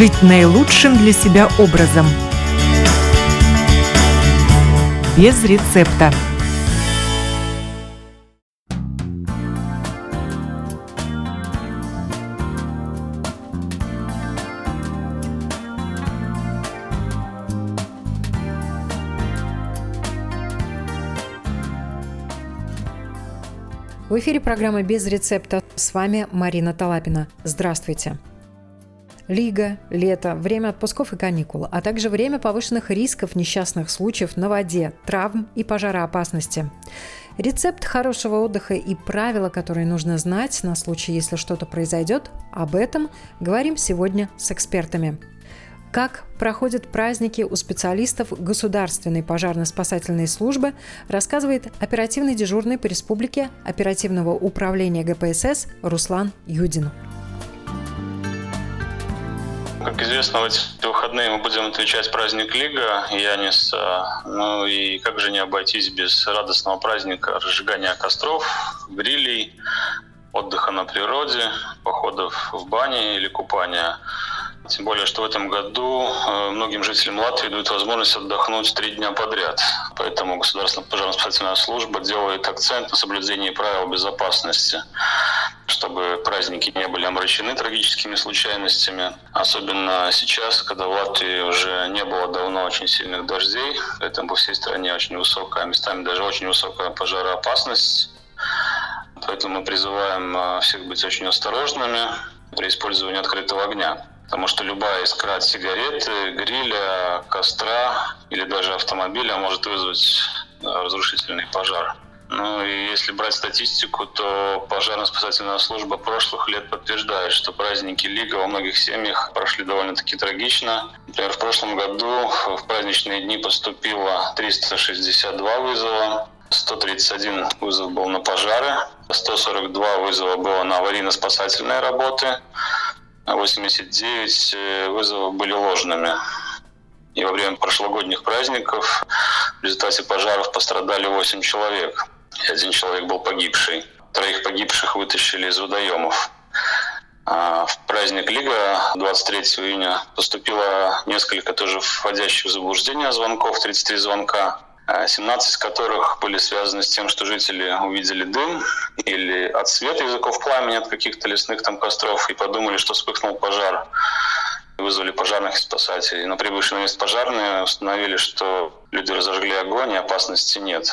жить наилучшим для себя образом. Без рецепта. В эфире программа «Без рецепта». С вами Марина Талапина. Здравствуйте. Лига, лето, время отпусков и каникул, а также время повышенных рисков несчастных случаев на воде, травм и пожароопасности. Рецепт хорошего отдыха и правила, которые нужно знать на случай, если что-то произойдет, об этом говорим сегодня с экспертами. Как проходят праздники у специалистов Государственной пожарно-спасательной службы, рассказывает оперативный дежурный по республике оперативного управления ГПСС Руслан Юдин. Как известно, в эти выходные мы будем отвечать праздник Лига, Янис. Ну и как же не обойтись без радостного праздника разжигания костров, грилей, отдыха на природе, походов в бане или купания. Тем более, что в этом году э, многим жителям Латвии дают возможность отдохнуть три дня подряд. Поэтому Государственная пожарно-спасательная служба делает акцент на соблюдении правил безопасности чтобы праздники не были омрачены трагическими случайностями. Особенно сейчас, когда в Латвии уже не было давно очень сильных дождей, поэтому по всей стране очень высокая, местами даже очень высокая пожароопасность. Поэтому мы призываем э, всех быть очень осторожными при использовании открытого огня. Потому что любая искра от сигареты, гриля, костра или даже автомобиля может вызвать э, разрушительный пожар. Ну и если брать статистику, то пожарно-спасательная служба прошлых лет подтверждает, что праздники Лига во многих семьях прошли довольно-таки трагично. Например, в прошлом году в праздничные дни поступило 362 вызова, 131 вызов был на пожары, 142 вызова было на аварийно-спасательные работы, 89 э, вызовов были ложными. И во время прошлогодних праздников в результате пожаров пострадали 8 человек и один человек был погибший. Троих погибших вытащили из водоемов. А в праздник Лига 23 июня поступило несколько тоже входящих в заблуждение звонков, 33 звонка, 17 из которых были связаны с тем, что жители увидели дым или от света языков пламени от каких-то лесных там костров и подумали, что вспыхнул пожар. Вызвали пожарных и спасателей. Но прибывшие на место пожарные установили, что люди разожгли огонь и опасности нет.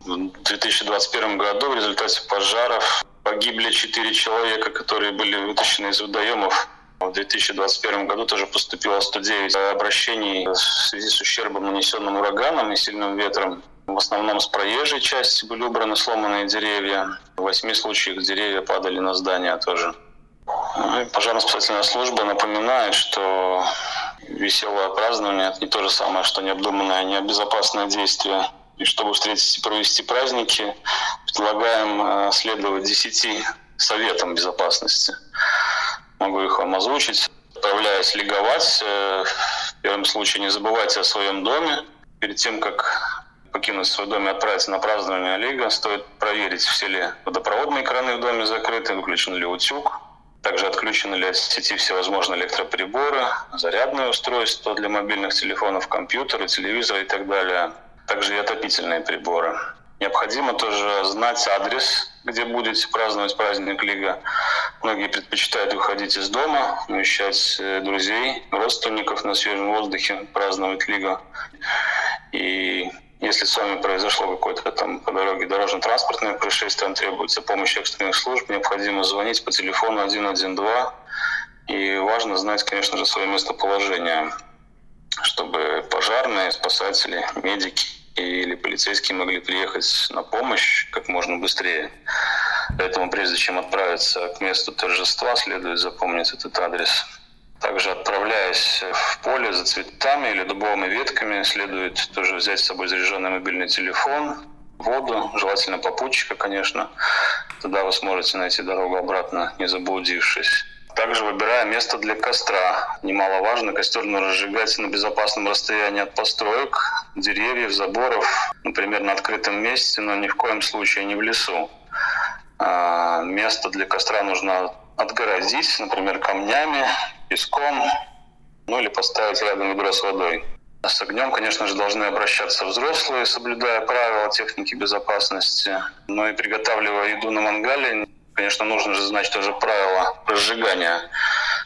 В 2021 году в результате пожаров погибли 4 человека, которые были вытащены из водоемов. В 2021 году тоже поступило 109 обращений в связи с ущербом, нанесенным ураганом и сильным ветром. В основном с проезжей части были убраны сломанные деревья. В восьми случаях деревья падали на здания тоже. Ну пожарно-спасательная служба напоминает, что веселое празднование – это не то же самое, что необдуманное, небезопасное действие. И чтобы встретить и провести праздники, предлагаем э, следовать 10 советам безопасности. Могу их вам озвучить. Отправляясь лиговать, э, в первом случае не забывайте о своем доме. Перед тем, как покинуть свой дом и отправиться на празднование Лига, стоит проверить, все ли водопроводные краны в доме закрыты, выключен ли утюг, также отключены ли от сети всевозможные электроприборы, зарядные устройства для мобильных телефонов, компьютеры, телевизоры и так далее также и отопительные приборы. Необходимо тоже знать адрес, где будете праздновать праздник Лига. Многие предпочитают выходить из дома, навещать э, друзей, родственников на свежем воздухе, праздновать Лигу. И если с вами произошло какое-то там по дороге дорожно-транспортное происшествие, вам требуется помощь экстренных служб, необходимо звонить по телефону 112. И важно знать, конечно же, свое местоположение, чтобы пожарные, спасатели, медики или полицейские могли приехать на помощь как можно быстрее. Поэтому прежде чем отправиться к месту торжества, следует запомнить этот адрес. Также отправляясь в поле за цветами или дубовыми ветками, следует тоже взять с собой заряженный мобильный телефон, воду, желательно попутчика, конечно. Тогда вы сможете найти дорогу обратно, не заблудившись. Также выбирая место для костра. Немаловажно, костер нужно разжигать на безопасном расстоянии от построек, деревьев, заборов, например, на открытом месте, но ни в коем случае не в лесу. А, место для костра нужно отгородить, например, камнями, песком ну или поставить рядом ведро с водой. С огнем, конечно же, должны обращаться взрослые, соблюдая правила техники безопасности. Но и приготавливая еду на мангале, конечно, нужно же знать тоже правила разжигания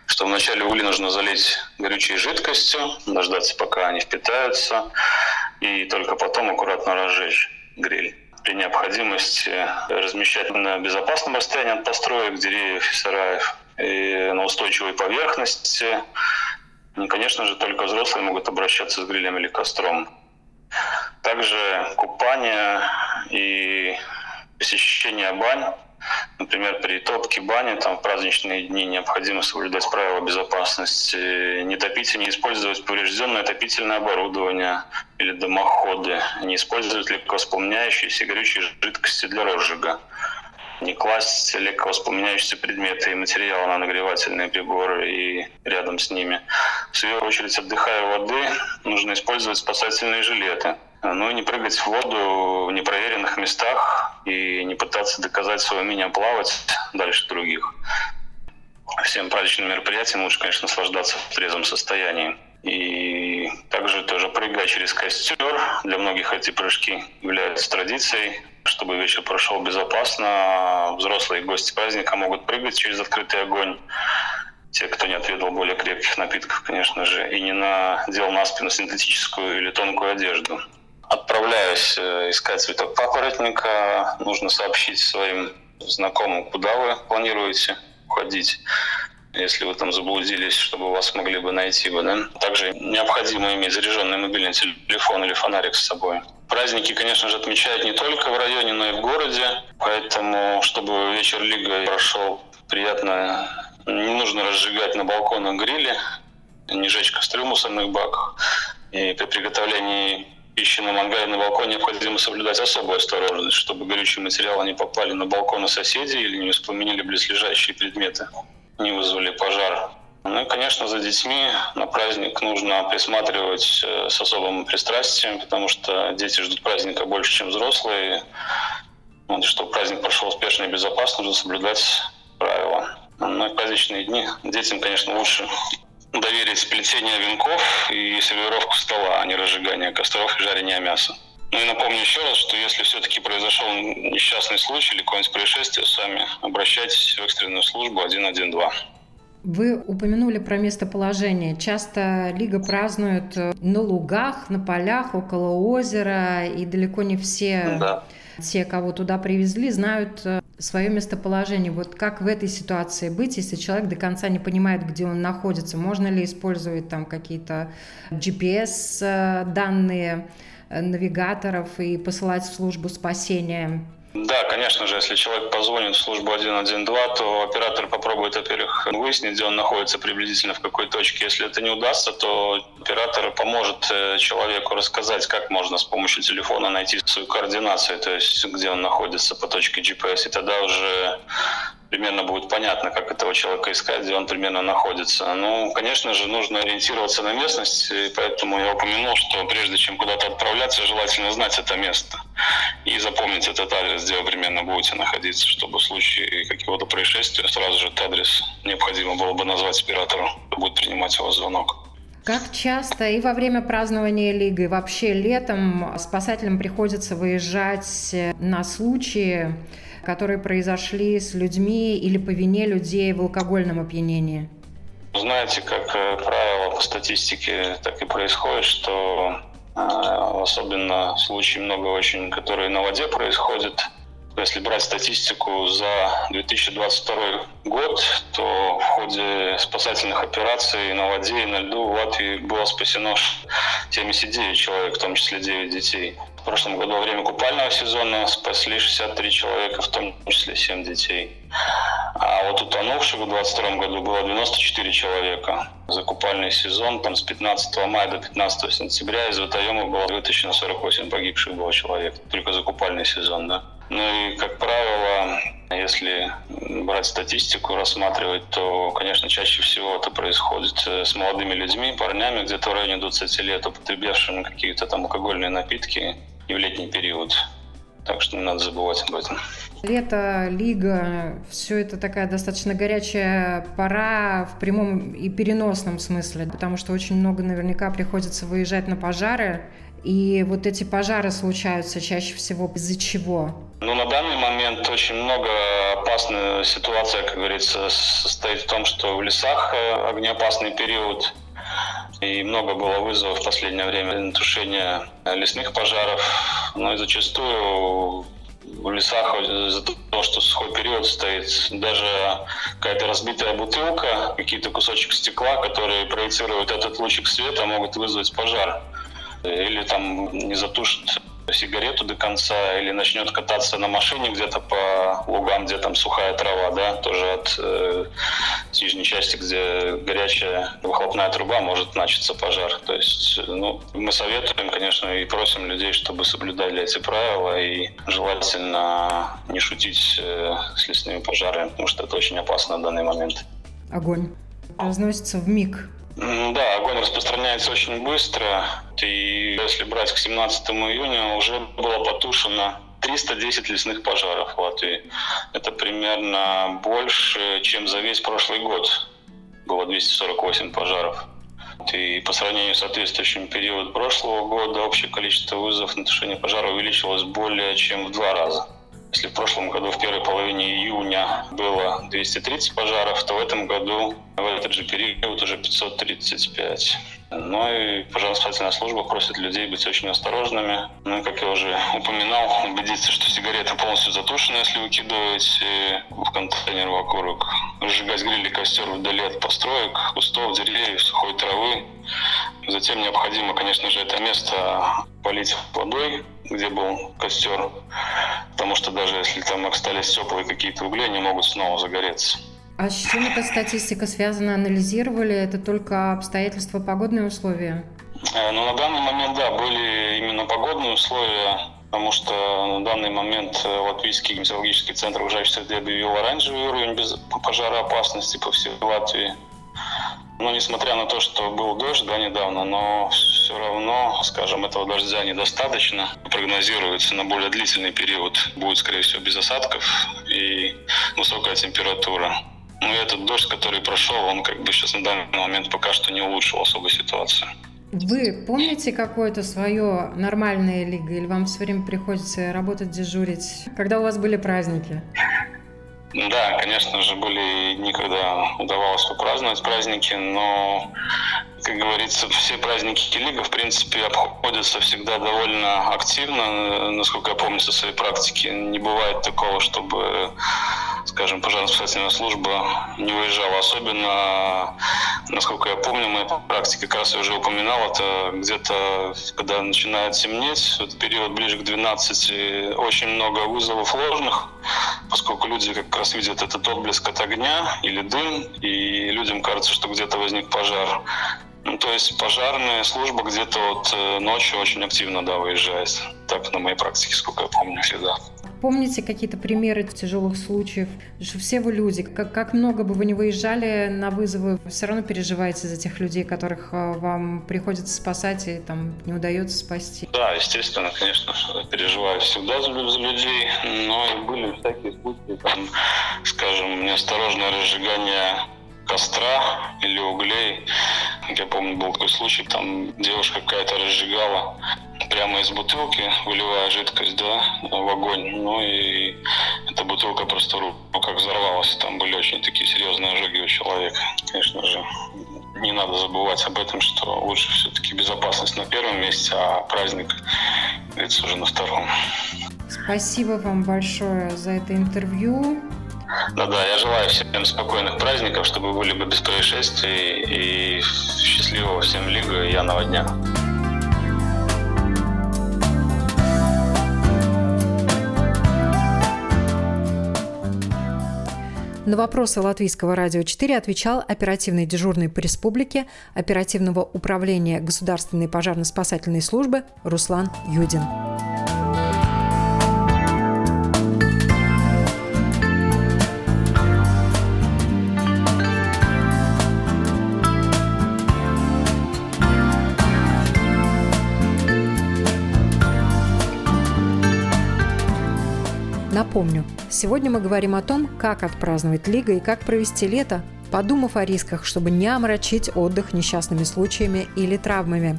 что вначале угли нужно залить горючей жидкостью, дождаться, пока они впитаются, и только потом аккуратно разжечь гриль. При необходимости размещать на безопасном расстоянии от построек, деревьев и сараев, и на устойчивой поверхности, ну, конечно же, только взрослые могут обращаться с грилем или костром. Также купание и посещение бань Например, при топке бани там, в праздничные дни необходимо соблюдать правила безопасности, не топить и не использовать поврежденное отопительное оборудование или дымоходы, не использовать легковоспламеняющиеся горючие жидкости для розжига не класть легковоспламеняющиеся предметы и материалы на нагревательные приборы и рядом с ними. В свою очередь, отдыхая у воды, нужно использовать спасательные жилеты. Ну и не прыгать в воду в непроверенных местах и не пытаться доказать свое умение плавать дальше других. Всем праздничным мероприятиям лучше, конечно, наслаждаться в трезвом состоянии. И также тоже прыгая через костер. Для многих эти прыжки являются традицией чтобы вечер прошел безопасно. Взрослые гости праздника могут прыгать через открытый огонь. Те, кто не отведал более крепких напитков, конечно же, и не надел на спину синтетическую или тонкую одежду. Отправляясь э, искать цветок папоротника, нужно сообщить своим знакомым, куда вы планируете уходить если вы там заблудились, чтобы вас могли бы найти бы, да. Также необходимо иметь заряженный мобильный телефон или фонарик с собой. Праздники, конечно же, отмечают не только в районе, но и в городе. Поэтому, чтобы вечер Лига прошел приятно, не нужно разжигать на балконах грили, не жечь костры в мусорных баках. И при приготовлении пищи на мангале на балконе необходимо соблюдать особую осторожность, чтобы горючие материалы не попали на балконы соседей или не воспламенили близлежащие предметы, не вызвали пожар. Ну и, конечно, за детьми на праздник нужно присматривать э, с особым пристрастием, потому что дети ждут праздника больше, чем взрослые. Вот, чтобы праздник прошел успешно и безопасно, нужно соблюдать правила. На праздничные дни детям, конечно, лучше доверить плетение венков и сервировку стола, а не разжигание костров и жарение мяса. Ну и напомню еще раз, что если все-таки произошел несчастный случай или какое-нибудь происшествие, сами обращайтесь в экстренную службу 112. Вы упомянули про местоположение. Часто Лига празднует э, на лугах, на полях, около озера, и далеко не все да. Те, кого туда привезли, знают э, свое местоположение. Вот как в этой ситуации быть, если человек до конца не понимает, где он находится? Можно ли использовать там какие-то GPS-данные э, навигаторов и посылать в службу спасения? Да, конечно же, если человек позвонит в службу 112, то оператор попробует, во-первых, выяснить, где он находится приблизительно, в какой точке. Если это не удастся, то оператор поможет э, человеку рассказать, как можно с помощью телефона найти свою координацию, то есть где он находится по точке GPS. И тогда уже примерно будет понятно, как этого человека искать, где он примерно находится. Ну, конечно же, нужно ориентироваться на местность, и поэтому я упомянул, что прежде чем куда-то отправляться, желательно знать это место и запомнить этот адрес, где вы примерно будете находиться, чтобы в случае какого-то происшествия сразу же этот адрес необходимо было бы назвать оператору, кто будет принимать его звонок. Как часто и во время празднования Лиги, и вообще летом спасателям приходится выезжать на случаи, которые произошли с людьми или по вине людей в алкогольном опьянении? Знаете, как э, правило, по статистике так и происходит, что э, особенно случаи много очень, которые на воде происходят, если брать статистику за 2022 год, то в ходе спасательных операций на воде и на льду в Латвии было спасено 79 человек, в том числе 9 детей. Прошлом году во время купального сезона спасли 63 человека, в том числе 7 детей. А вот утонувших в 2022 году было 94 человека. За купальный сезон там с 15 мая до 15 сентября из водоема было вытащено 48 погибших было человек. Только за купальный сезон, да. Ну и, как правило, если брать статистику, рассматривать, то, конечно, чаще всего это происходит э, с молодыми людьми, парнями где-то в районе 20 лет, употребявшими какие-то там алкогольные напитки и в летний период. Так что не надо забывать об этом. Лето, лига, все это такая достаточно горячая пора в прямом и переносном смысле, потому что очень много наверняка приходится выезжать на пожары, и вот эти пожары случаются чаще всего из-за чего? Ну, на данный момент очень много опасная ситуация, как говорится, состоит в том, что в лесах э, огнеопасный период, и много было вызовов в последнее время на тушение лесных пожаров. Но и зачастую в лесах из-за того, что сухой период стоит, даже какая-то разбитая бутылка, какие-то кусочек стекла, которые проецируют этот лучик света, могут вызвать пожар. Или там не затушат сигарету до конца или начнет кататься на машине где-то по лугам, где там сухая трава, да, тоже от э, нижней части, где горячая выхлопная труба, может начаться пожар. То есть, ну, мы советуем, конечно, и просим людей, чтобы соблюдали эти правила и желательно не шутить э, с лесными пожарами, потому что это очень опасно в данный момент. Огонь разносится в миг да, огонь распространяется очень быстро. И если брать к 17 июня, уже было потушено 310 лесных пожаров в Латвии. Это примерно больше, чем за весь прошлый год. Было 248 пожаров. И по сравнению с соответствующим периодом прошлого года общее количество вызовов на тушение пожара увеличилось более чем в два раза. Если в прошлом году в первой половине июня было 230 пожаров, то в этом году в этот же период уже 535. Ну и пожарно-спасательная служба просит людей быть очень осторожными. Ну и, как я уже упоминал, убедиться, что сигарета полностью затушена, если выкидываете в контейнер в окурок. Гриль или костер вдали от построек, кустов, деревьев, сухой травы. Затем необходимо, конечно же, это место полить водой, где был костер, потому что даже если там остались теплые какие-то угли, они могут снова загореться. А с чем эта статистика связана? Анализировали? Это только обстоятельства, погодные условия? Э, ну, на данный момент, да, были именно погодные условия, потому что на данный момент э, Латвийский метеорологический центр уже среды объявил оранжевый уровень без пожароопасности по всей Латвии. Но несмотря на то, что был дождь да, недавно, но все равно, скажем, этого дождя недостаточно. Прогнозируется на более длительный период. Будет, скорее всего, без осадков и высокая температура. Ну и этот дождь, который прошел, он как бы сейчас на данный момент пока что не улучшил особо ситуацию. Вы помните какое-то свое нормальное лига, или вам все время приходится работать, дежурить, когда у вас были праздники? Да, конечно же, были дни, когда удавалось попраздновать праздники, но, как говорится, все праздники Лига, в принципе, обходятся всегда довольно активно. Насколько я помню со своей практики, не бывает такого, чтобы скажем, пожарно-спасательная служба не выезжала. Особенно, насколько я помню, моя практика, как раз я уже упоминал, это где-то, когда начинает темнеть, в период ближе к 12, очень много вызовов ложных, поскольку люди как раз видят этот отблеск от огня или дым, и людям кажется, что где-то возник пожар. Ну, то есть пожарная служба где-то вот э, ночью очень активно, да, выезжает. Так на моей практике, сколько я помню, всегда. Помните какие-то примеры тяжелых случаев? Все вы люди. Как, как много бы вы не выезжали на вызовы, все равно переживаете за тех людей, которых э, вам приходится спасать и там не удается спасти. Да, естественно, конечно, переживаю всегда за, за людей, но и были всякие случаи, там, скажем, неосторожное разжигание костра или углей. Я помню, был такой случай, там девушка какая-то разжигала прямо из бутылки, выливая жидкость, да, в огонь. Ну и эта бутылка просто ну, как взорвалась. Там были очень такие серьезные ожоги у человека. Конечно же, не надо забывать об этом, что лучше все-таки безопасность на первом месте, а праздник, говорится, уже на втором. Спасибо вам большое за это интервью. Да-да, я желаю всем спокойных праздников, чтобы были бы без происшествий и счастливого всем Лига и Яного дня. На вопросы Латвийского радио 4 отвечал оперативный дежурный по республике оперативного управления Государственной пожарно-спасательной службы Руслан Юдин. Напомню, сегодня мы говорим о том, как отпраздновать Лига и как провести лето, подумав о рисках, чтобы не омрачить отдых несчастными случаями или травмами.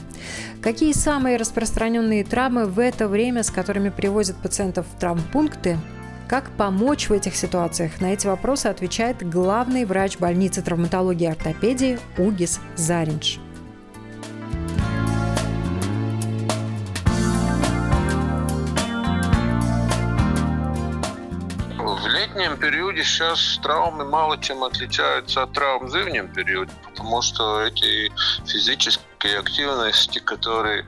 Какие самые распространенные травмы в это время, с которыми привозят пациентов в травмпункты, как помочь в этих ситуациях? На эти вопросы отвечает главный врач больницы травматологии и ортопедии Угис Заринч. Периоде сейчас травмы мало чем отличаются от травм в зимнем периоде, потому что эти физические активности, которые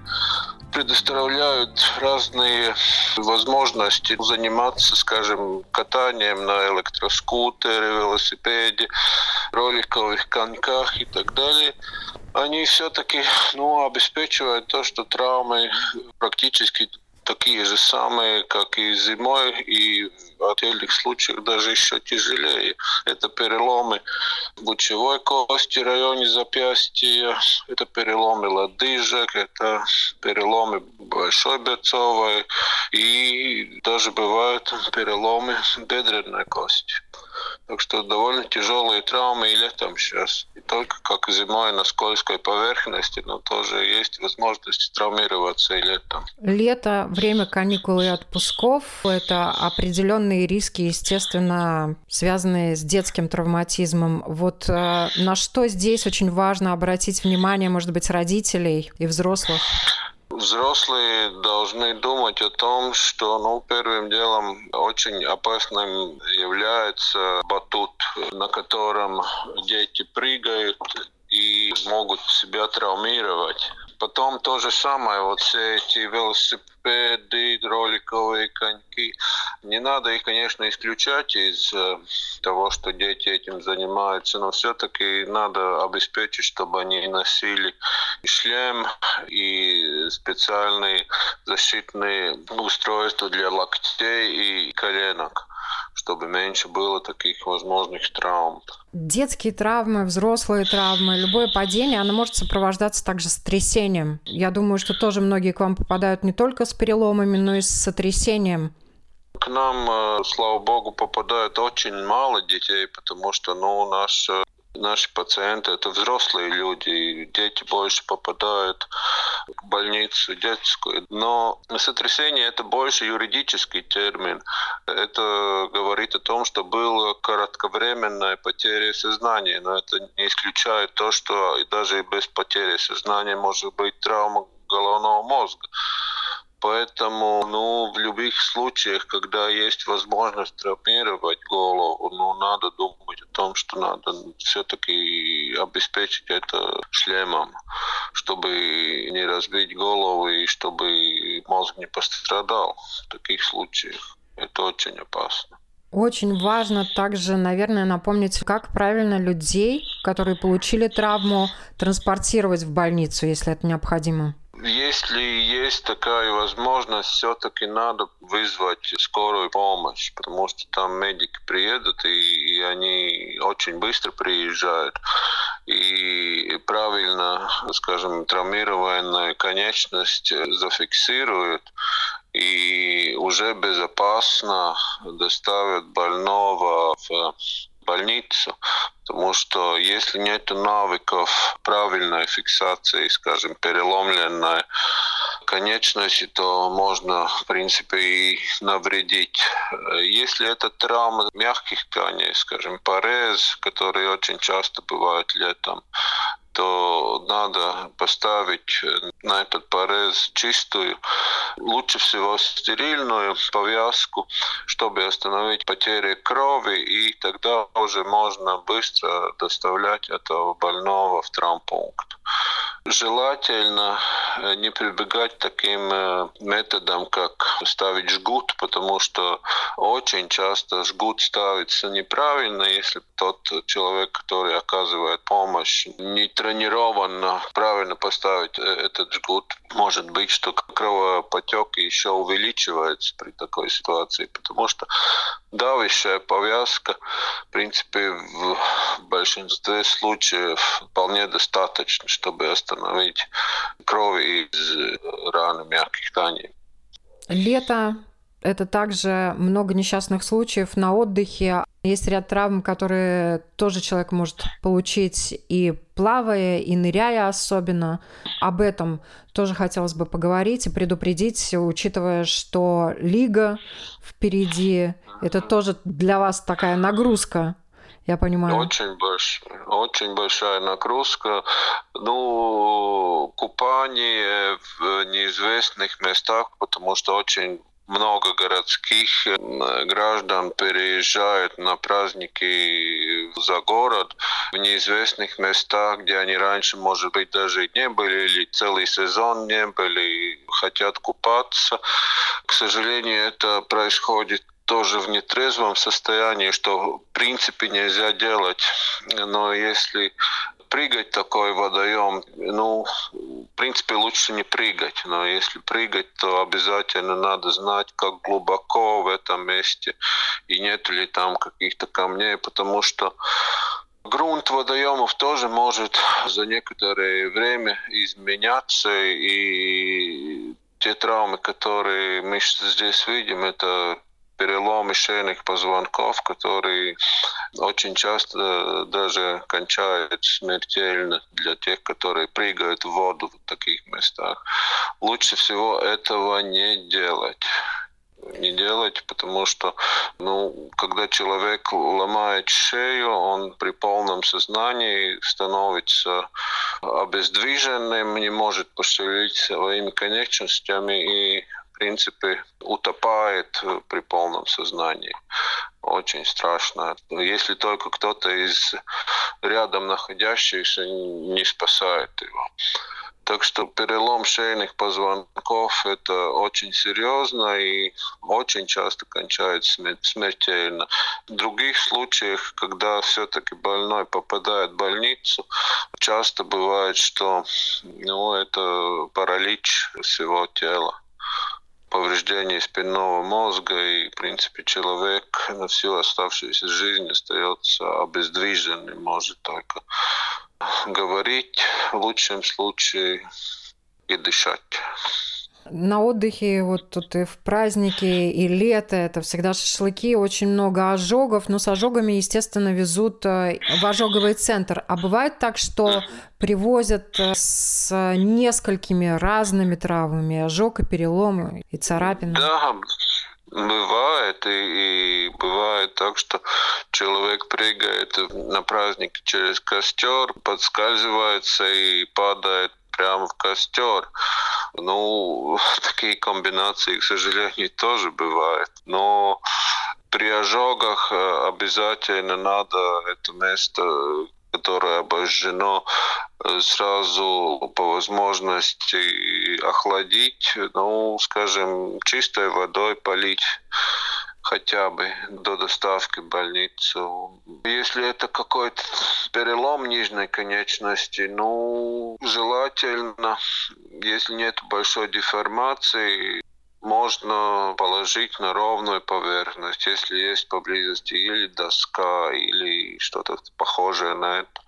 предоставляют разные возможности заниматься, скажем, катанием на электроскутере, велосипеде, роликовых коньках и так далее, они все-таки ну, обеспечивают то, что травмы практически такие же самые, как и зимой, и в отдельных случаях даже еще тяжелее. Это переломы лучевой кости в районе запястья, это переломы лодыжек, это переломы большой берцовой и даже бывают переломы бедренной кости. Так что довольно тяжелые травмы и летом сейчас. Не только как зимой на скользкой поверхности, но тоже есть возможность травмироваться и летом. Лето, время каникул и отпусков – это определенные риски, естественно, связанные с детским травматизмом. Вот э, на что здесь очень важно обратить внимание, может быть, родителей и взрослых? Взрослые должны думать о том, что ну, первым делом очень опасным является батут, на котором дети прыгают и могут себя травмировать. Потом то же самое, вот все эти велосипеды, роликовые коньки. Не надо их, конечно, исключать из э, того, что дети этим занимаются, но все-таки надо обеспечить, чтобы они носили шлем и специальные защитные устройства для локтей и коленок чтобы меньше было таких возможных травм. Детские травмы, взрослые травмы, любое падение, оно может сопровождаться также сотрясением. Я думаю, что тоже многие к вам попадают не только с переломами, но и с сотрясением. К нам, э, слава богу, попадают очень мало детей, потому что ну, наш Наши пациенты – это взрослые люди, дети больше попадают в больницу детскую. Но сотрясение – это больше юридический термин. Это говорит о том, что была кратковременная потеря сознания, но это не исключает то, что даже и без потери сознания может быть травма головного мозга. Поэтому, ну, в любых случаях, когда есть возможность травмировать голову, ну, надо думать о том, что надо все-таки обеспечить это шлемом, чтобы не разбить голову и чтобы мозг не пострадал в таких случаях. Это очень опасно. Очень важно также, наверное, напомнить, как правильно людей, которые получили травму, транспортировать в больницу, если это необходимо. Если есть такая возможность, все-таки надо вызвать скорую помощь, потому что там медики приедут, и, и они очень быстро приезжают. И правильно, скажем, травмированная конечность зафиксируют, и уже безопасно доставят больного в больницу, потому что если нет навыков правильной фиксации, скажем, переломленной конечности, то можно, в принципе, и навредить. Если это травма мягких тканей, скажем, порез, который очень часто бывает летом, то надо поставить на этот порез чистую, лучше всего стерильную повязку, чтобы остановить потери крови, и тогда уже можно быстро доставлять этого больного в травмпункт. Желательно э, не прибегать к таким э, методам, как ставить жгут, потому что очень часто жгут ставится неправильно, если тот человек, который оказывает помощь, не тренирован правильно поставить э, этот жгут. Может быть, что кровопотек еще увеличивается при такой ситуации, потому что давящая повязка, в принципе, в большинстве случаев вполне достаточно, чтобы остановить кровь из раны мягких тканей. Лето, это также много несчастных случаев на отдыхе. Есть ряд травм, которые тоже человек может получить и плавая, и ныряя особенно. Об этом тоже хотелось бы поговорить и предупредить, учитывая, что лига впереди, это тоже для вас такая нагрузка я понимаю. Очень, больш, очень большая нагрузка. Ну, купание в неизвестных местах, потому что очень много городских граждан переезжают на праздники за город в неизвестных местах, где они раньше, может быть, даже и не были, или целый сезон не были, хотят купаться. К сожалению, это происходит тоже в нетрезвом состоянии, что в принципе нельзя делать. Но если прыгать такой водоем, ну, в принципе, лучше не прыгать. Но если прыгать, то обязательно надо знать, как глубоко в этом месте и нет ли там каких-то камней, потому что Грунт водоемов тоже может за некоторое время изменяться, и те травмы, которые мы здесь видим, это переломы шейных позвонков, которые очень часто даже кончают смертельно для тех, которые прыгают в воду в таких местах. Лучше всего этого не делать не делать, потому что, ну, когда человек ломает шею, он при полном сознании становится обездвиженным, не может пошевелить своими конечностями и принципе, утопает при полном сознании. Очень страшно. Если только кто-то из рядом находящихся не спасает его. Так что перелом шейных позвонков – это очень серьезно и очень часто кончается смертельно. В других случаях, когда все-таки больной попадает в больницу, часто бывает, что ну, это паралич всего тела повреждение спинного мозга, и, в принципе, человек на всю оставшуюся жизнь остается обездвиженным, может только говорить в лучшем случае и дышать на отдыхе, вот тут и в праздники, и лето, это всегда шашлыки, очень много ожогов, но с ожогами, естественно, везут э, в ожоговый центр. А бывает так, что привозят э, с несколькими разными травмами, ожог и переломы, и царапины? Да, Бывает, и, и бывает так, что человек прыгает на праздник через костер, подскальзывается и падает прямо в костер. Ну, такие комбинации, к сожалению, тоже бывают. Но при ожогах э, обязательно надо это место которое обожжено, э, сразу по возможности охладить, ну, скажем, чистой водой полить хотя бы до доставки в больницу. Если это какой-то перелом нижней конечности, ну, желательно, если нет большой деформации, можно положить на ровную поверхность, если есть поблизости или доска, или что-то похожее на это,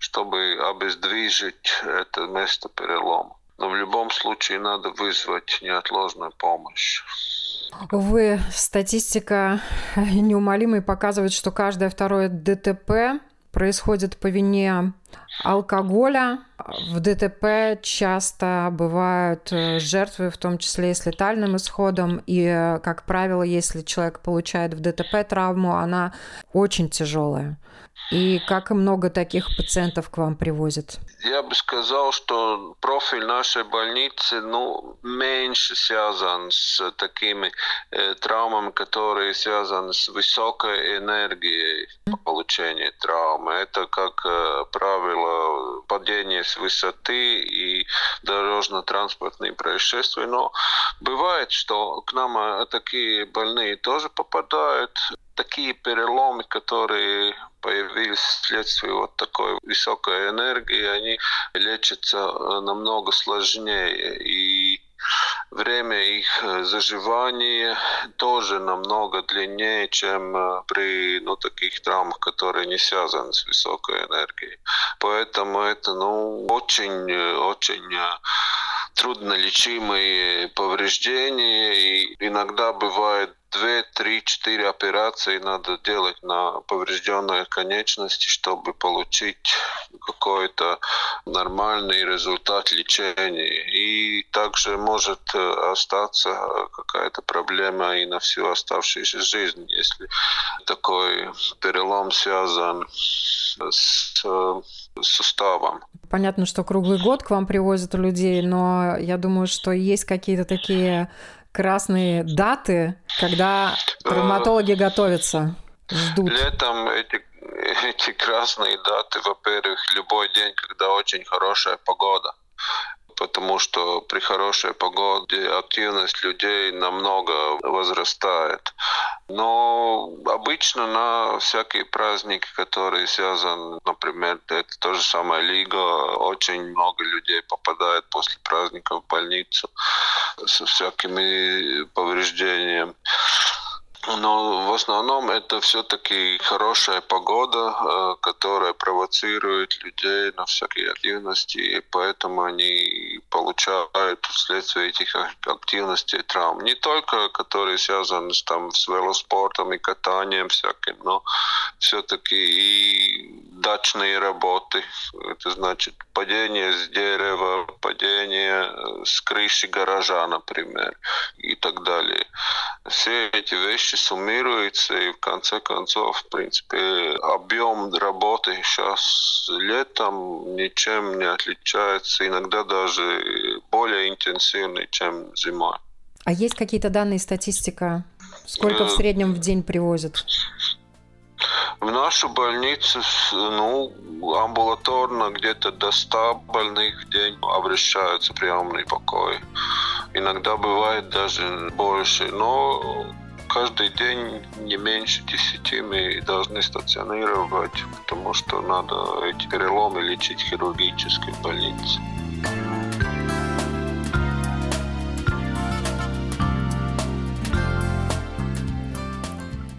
чтобы обездвижить это место перелома. Но в любом случае надо вызвать неотложную помощь. Увы, статистика неумолимой показывает, что каждое второе ДТП происходит по вине алкоголя. В ДТП часто бывают э, жертвы, в том числе и с летальным исходом. И, э, как правило, если человек получает в ДТП травму, она очень тяжелая. И как много таких пациентов к вам привозят? Я бы сказал, что профиль нашей больницы ну, меньше связан с такими э, травмами, которые связаны с высокой энергией получения травмы. Это, как э, правило, падение с высоты и дорожно-транспортные происшествия. Но бывает, что к нам э, такие больные тоже попадают такие переломы, которые появились вследствие вот такой высокой энергии, они лечатся э, намного сложнее. И время их э, заживания тоже намного длиннее, чем э, при ну, таких травмах, которые не связаны с высокой энергией. Поэтому это ну, очень, очень труднолечимые повреждения. И иногда бывает две, три, четыре операции надо делать на поврежденной конечности, чтобы получить какой-то нормальный результат лечения. И также может э, остаться какая-то проблема и на всю оставшуюся жизнь, если такой перелом связан с суставом. Понятно, что круглый год к вам привозят людей, но я думаю, что есть какие-то такие красные даты, когда травматологи готовятся, ждут? Летом эти, эти красные даты, во-первых, любой день, когда очень хорошая погода потому что при хорошей погоде активность людей намного возрастает. Но обычно на всякие праздники, которые связаны, например, это то же самое Лига, очень много людей попадает после праздника в больницу со всякими повреждениями. Но в основном это все-таки хорошая погода, э, которая провоцирует людей на всякие активности, и поэтому они получают вследствие этих активностей травм. Не только которые связаны с, там, с велоспортом и катанием всяким, но все-таки и дачные работы. Это значит падение с дерева, падение э, с крыши гаража, например, и так далее. Все эти вещи суммируются, и в конце концов, в принципе, объем работы сейчас летом ничем не отличается, иногда даже более интенсивный, чем зимой. А есть какие-то данные, статистика? Сколько в э, среднем в день привозят? В нашу больницу, ну, амбулаторно где-то до 100 больных в день обращаются в приемный покой. Иногда бывает даже больше, но каждый день не меньше 10 мы должны стационировать, потому что надо эти переломы лечить в больнице.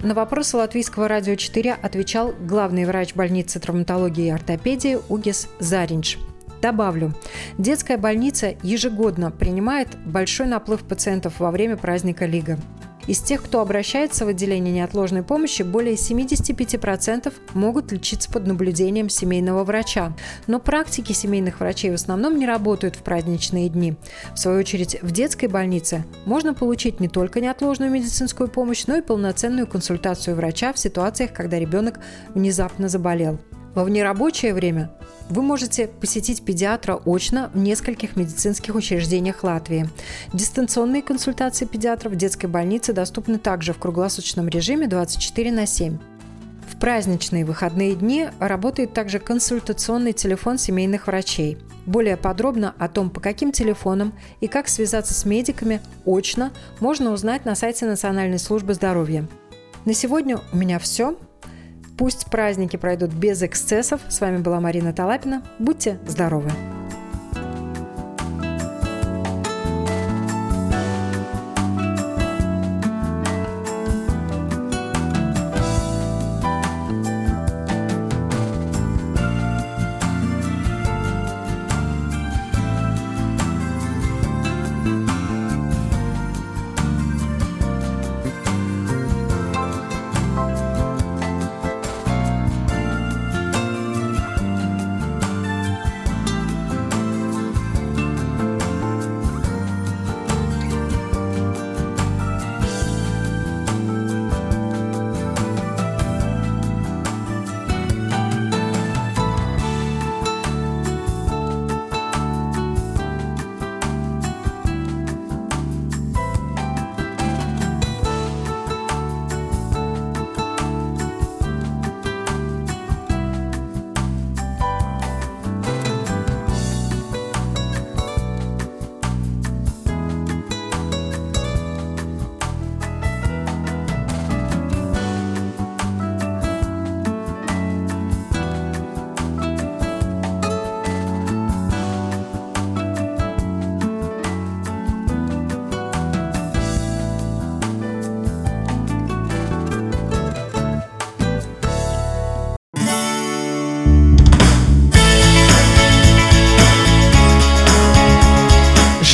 На вопросы Латвийского радио 4 отвечал главный врач больницы травматологии и ортопедии Угис Заринч. Добавлю, детская больница ежегодно принимает большой наплыв пациентов во время праздника Лига. Из тех, кто обращается в отделение неотложной помощи, более 75% могут лечиться под наблюдением семейного врача. Но практики семейных врачей в основном не работают в праздничные дни. В свою очередь, в детской больнице можно получить не только неотложную медицинскую помощь, но и полноценную консультацию врача в ситуациях, когда ребенок внезапно заболел. Во внерабочее время вы можете посетить педиатра очно в нескольких медицинских учреждениях Латвии. Дистанционные консультации педиатров в детской больнице доступны также в круглосуточном режиме 24 на 7. В праздничные выходные дни работает также консультационный телефон семейных врачей. Более подробно о том, по каким телефонам и как связаться с медиками очно, можно узнать на сайте Национальной службы здоровья. На сегодня у меня все. Пусть праздники пройдут без эксцессов. С вами была Марина Талапина. Будьте здоровы!